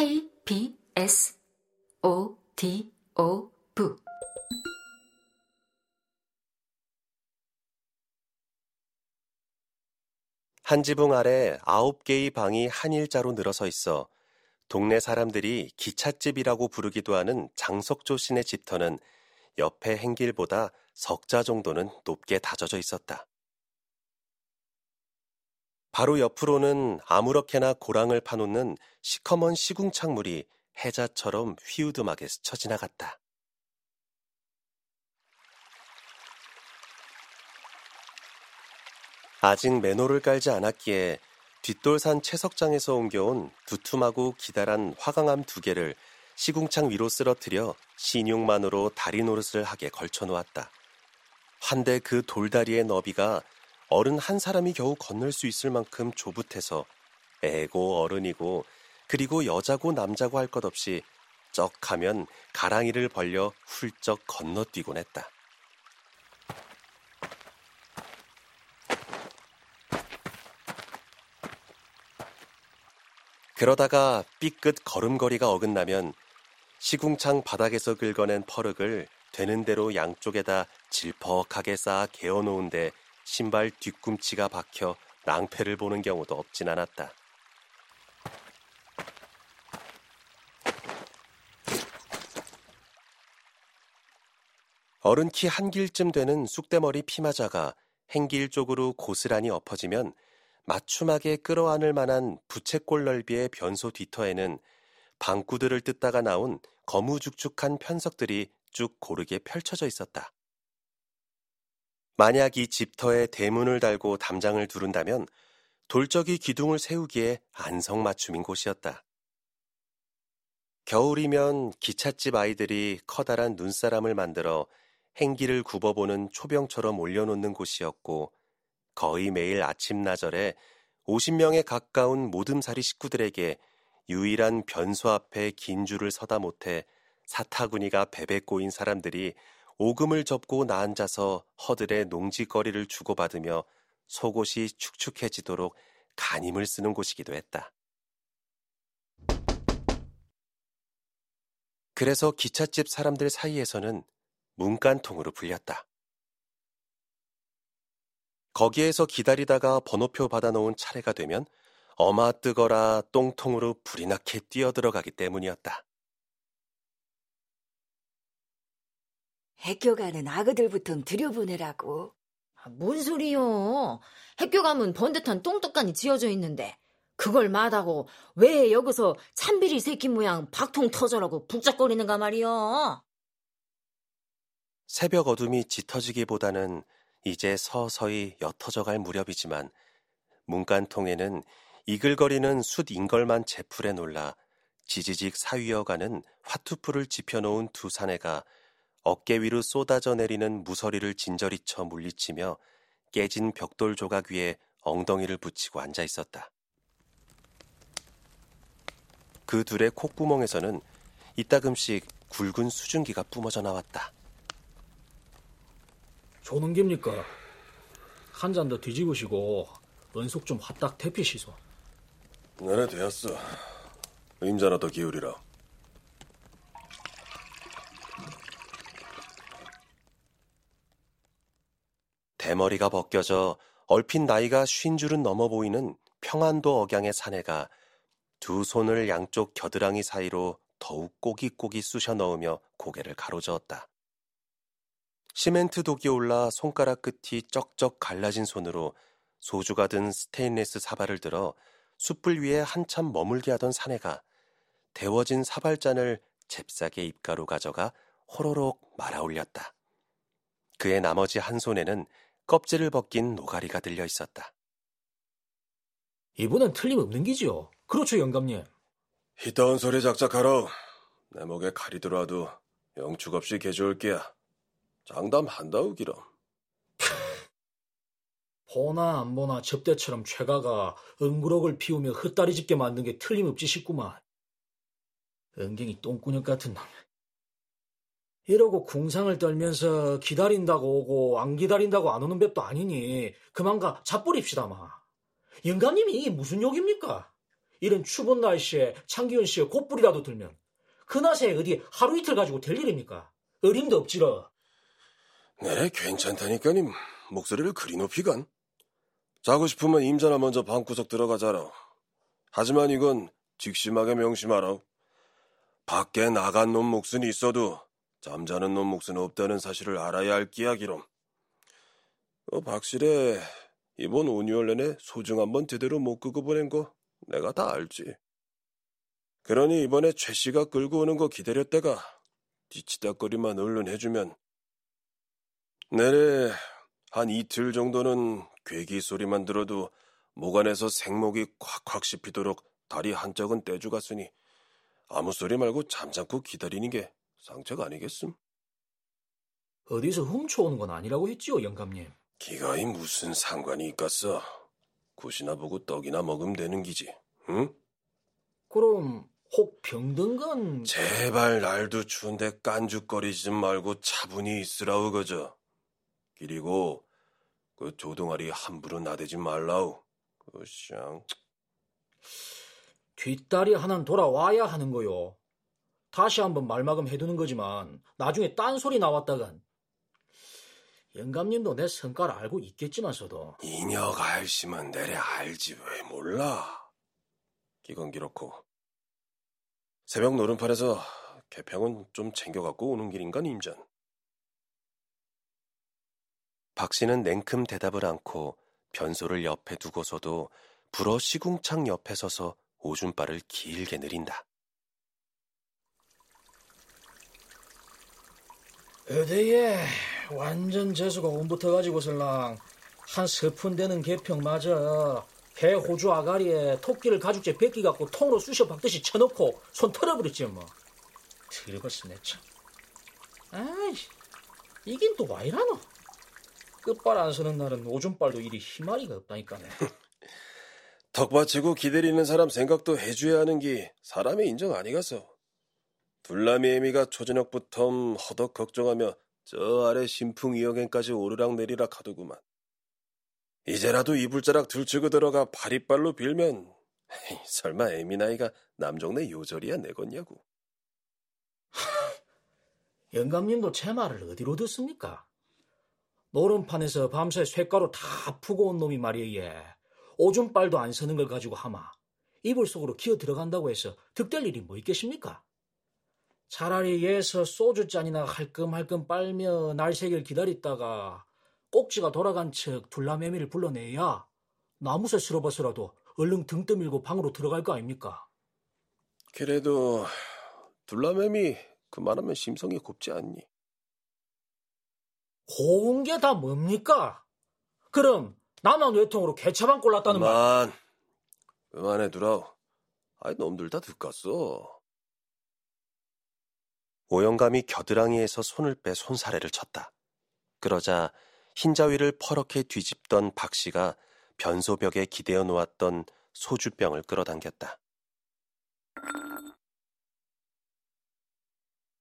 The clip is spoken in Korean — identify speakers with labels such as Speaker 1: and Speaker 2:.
Speaker 1: KBS ODO
Speaker 2: 부한 지붕 아래 아홉 개의 방이 한 일자로 늘어서 있어 동네 사람들이 기찻집이라고 부르기도 하는 장석조 씨네 집터는 옆에 행길보다 석자 정도는 높게 다져져 있었다. 바로 옆으로는 아무렇게나 고랑을 파놓는 시커먼 시궁창물이 해자처럼 휘우듬하게 스쳐 지나갔다. 아직 매노를 깔지 않았기에 뒷돌산 채석장에서 옮겨온 두툼하고 기다란 화강암 두 개를 시궁창 위로 쓰러뜨려 신용만으로 다리 노릇을 하게 걸쳐 놓았다. 한데 그 돌다리의 너비가 어른 한 사람이 겨우 건널 수 있을 만큼 조붓해서 애고 어른이고 그리고 여자고 남자고 할 것 없이 쩍 하면 가랑이를 벌려 훌쩍 건너뛰곤 했다. 그러다가 삐끗 걸음걸이가 어긋나면 시궁창 바닥에서 긁어낸 퍼륵을 되는 대로 양쪽에다 질퍽하게 쌓아 개어놓은 데 신발 뒤꿈치가 박혀 낭패를 보는 경우도 없진 않았다. 어른 키 한 길쯤 되는 쑥대머리 피마자가 행길 쪽으로 고스란히 엎어지면 맞춤하게 끌어안을 만한 부채꼴 넓이의 변소 뒤터에는 방구들을 뜯다가 나온 거무죽죽한 편석들이 쭉 고르게 펼쳐져 있었다. 만약 이 집터에 대문을 달고 담장을 두른다면 돌적이 기둥을 세우기에 안성맞춤인 곳이었다. 겨울이면 기찻집 아이들이 커다란 눈사람을 만들어 행기를 굽어보는 초병처럼 올려놓는 곳이었고 거의 매일 아침나절에 50명에 가까운 모듬사리 식구들에게 유일한 변소 앞에 긴 줄을 서다 못해 사타구니가 베베 꼬인 사람들이 오금을 접고 나앉아서 허들의 농지거리를 주고받으며 속옷이 축축해지도록 간임을 쓰는 곳이기도 했다. 그래서 기찻집 사람들 사이에서는 문간통으로 불렸다. 거기에서 기다리다가 번호표 받아놓은 차례가 되면 어마 뜨거라 똥통으로 불이 나게 뛰어들어가기 때문이었다.
Speaker 3: 학교 가는 아그들부터 들여보내라고.
Speaker 4: 아, 뭔 소리요? 학교 가면 번듯한 똥떡간이 지어져 있는데 그걸 마다고 왜 여기서 참비리 새끼 모양 박통 터져라고 북적거리는가 말이요.
Speaker 2: 새벽 어둠이 짙어지기보다는 이제 서서히 옅어져 갈 무렵이지만 문간통에는 이글거리는 숫 인걸만 제풀에 놀라 지지직 사위어가는 화투풀을 지펴놓은 두 사내가 어깨 위로 쏟아져 내리는 무서리를 진저리 쳐 물리치며 깨진 벽돌 조각 위에 엉덩이를 붙이고 앉아 있었다. 그 둘의 콧구멍에서는 이따금씩 굵은 수증기가 뿜어져 나왔다.
Speaker 5: 조는 깁니까? 한 잔 더 뒤집으시고 은속 좀 화딱 태피시소.
Speaker 6: 내래 되었어. 임자나 더 기울이라.
Speaker 2: 대머리가 벗겨져 얼핏 나이가 쉰 줄은 넘어 보이는 평안도 억양의 사내가 두 손을 양쪽 겨드랑이 사이로 더욱 꼬깃꼬깃 쑤셔 넣으며 고개를 가로저었다. 시멘트 독이 올라 손가락 끝이 쩍쩍 갈라진 손으로 소주가 든 스테인레스 사발을 들어 숯불 위에 한참 머물게 하던 사내가 데워진 사발잔을 잽싸게 입가로 가져가 호로록 말아 올렸다. 그의 나머지 한 손에는 껍질을 벗긴 노가리가 들려 있었다.
Speaker 5: 이분은 틀림없는 기지요. 그렇죠, 영감님.
Speaker 6: 희다운 소리 작작하러 내 목에 칼이 들어와도 영축 없이 개주올게야. 장담한다우 기럼.
Speaker 5: 보나 안 보나 접대처럼 최가가 응구럭을 피우며 헛다리 짚게 만든 게 틀림없지 싶구만. 은경이 똥꾸녕 같은 놈. 이러고 궁상을 떨면서 기다린다고 오고 안 기다린다고 안 오는 뵙도 아니니 그만 가 잡버립시다마. 영감님이 무슨 욕입니까? 이런 추운 날씨에 창기훈 씨의 곧불이라도 들면 그 낮에 어디 하루 이틀 가지고 될 일입니까? 어림도 없지러.
Speaker 6: 네, 괜찮다니까님. 목소리를 그리 높이간. 자고 싶으면 임자나 먼저 방구석 들어가자라. 하지만 이건 직심하게 명심하라. 밖에 나간 놈 몫은 있어도 잠자는 놈 몫은 없다는 사실을 알아야 할 끼야 기럼. 어, 박실에 이번 5개월 내내 소중 한번 제대로 못 끄고 보낸 거 내가 다 알지. 그러니 이번에 최 씨가 끌고 오는 거 기다렸다가 뒤치다거리만 얼른 해주면 내래 한 이틀 정도는 괴기 소리만 들어도 목 안에서 생목이 콱콱 씹히도록 다리 한쪽은 떼주갔으니 아무 소리 말고 잠잠고 기다리는 게 상책 아니겠음?
Speaker 5: 어디서 훔쳐오는 건 아니라고 했지요, 영감님.
Speaker 6: 기가이 무슨 상관이 있겠어? 굿이나 보고 떡이나 먹으면 되는 기지, 응?
Speaker 5: 그럼 혹 병든 건
Speaker 6: 제발 날도 추운데 깐죽거리지 좀 말고 차분히 있으라우 그저. 그리고 그 조동아리 함부로 나대지 말라우. 그샹.
Speaker 5: 뒷다리 하나는 돌아와야 하는 거요. 다시 한번 말마금 해두는 거지만 나중에 딴소리 나왔다간 영감님도 내 성깔 알고 있겠지만서도
Speaker 6: 인혁 알심은 내래 알지 왜 몰라. 기건 기렇고. 새벽 노름판에서 개평은 좀 챙겨갖고 오는 길인가 임전.
Speaker 2: 박 씨는 냉큼 대답을 않고 변소를 옆에 두고서도 불어 시궁창 옆에 서서 오줌발을 길게 내린다.
Speaker 5: 어디에? 완전 재수가 온붙어 가지고설랑. 한 서푼 되는 개평 맞아. 배 호주 아가리에 토끼를 가죽제 뺏기 갖고 통으로 쑤셔 박듯이 쳐놓고 손 털어버렸지 뭐. 들었어 내참. 아이 이긴 또 와이라노? 끝발 안 서는 날은 오줌발도 이리 희마리가 없다니까네.
Speaker 6: 턱받치고 기다리는 사람 생각도 해줘야 하는 게 사람의 인정 아니가서. 둘라미 애미가 초저녁부터 허덕 걱정하며 저 아래 신풍 이어갱까지 오르락 내리락 하더구만. 이제라도 이불자락 들치고 들어가 파리발로 빌면 에이, 설마 애미 나이가 남정네 요절이야 내겠냐고.
Speaker 5: 영감님도 제 말을 어디로 듣습니까? 노름판에서 밤새 쇳가루 다 푸고 온 놈이 말이에 오줌발도 안 서는 걸 가지고 하마 이불 속으로 기어 들어간다고 해서 득될 일이 뭐 있겠습니까? 차라리 얘서 소주잔이나 할끔할끔 빨며 날새길 기다리다가 꼭지가 돌아간 척 둘라매미를 불러내야 나무새 쓸어봐서라도 얼른 등 떠밀고 방으로 들어갈 거 아닙니까?
Speaker 6: 그래도 둘라매미 그만하면 심성이 곱지 않니?
Speaker 5: 고운 게 다 뭡니까? 그럼 나만 외통으로 개차반 꼴났다는 말.
Speaker 6: 그만 그만해 두라우. 아이 놈들 다 듣겠어.
Speaker 2: 오영감이 겨드랑이에서 손을 빼 손사래를 쳤다. 그러자 흰자위를 퍼렇게 뒤집던 박 씨가 변소벽에 기대어 놓았던 소주병을 끌어당겼다.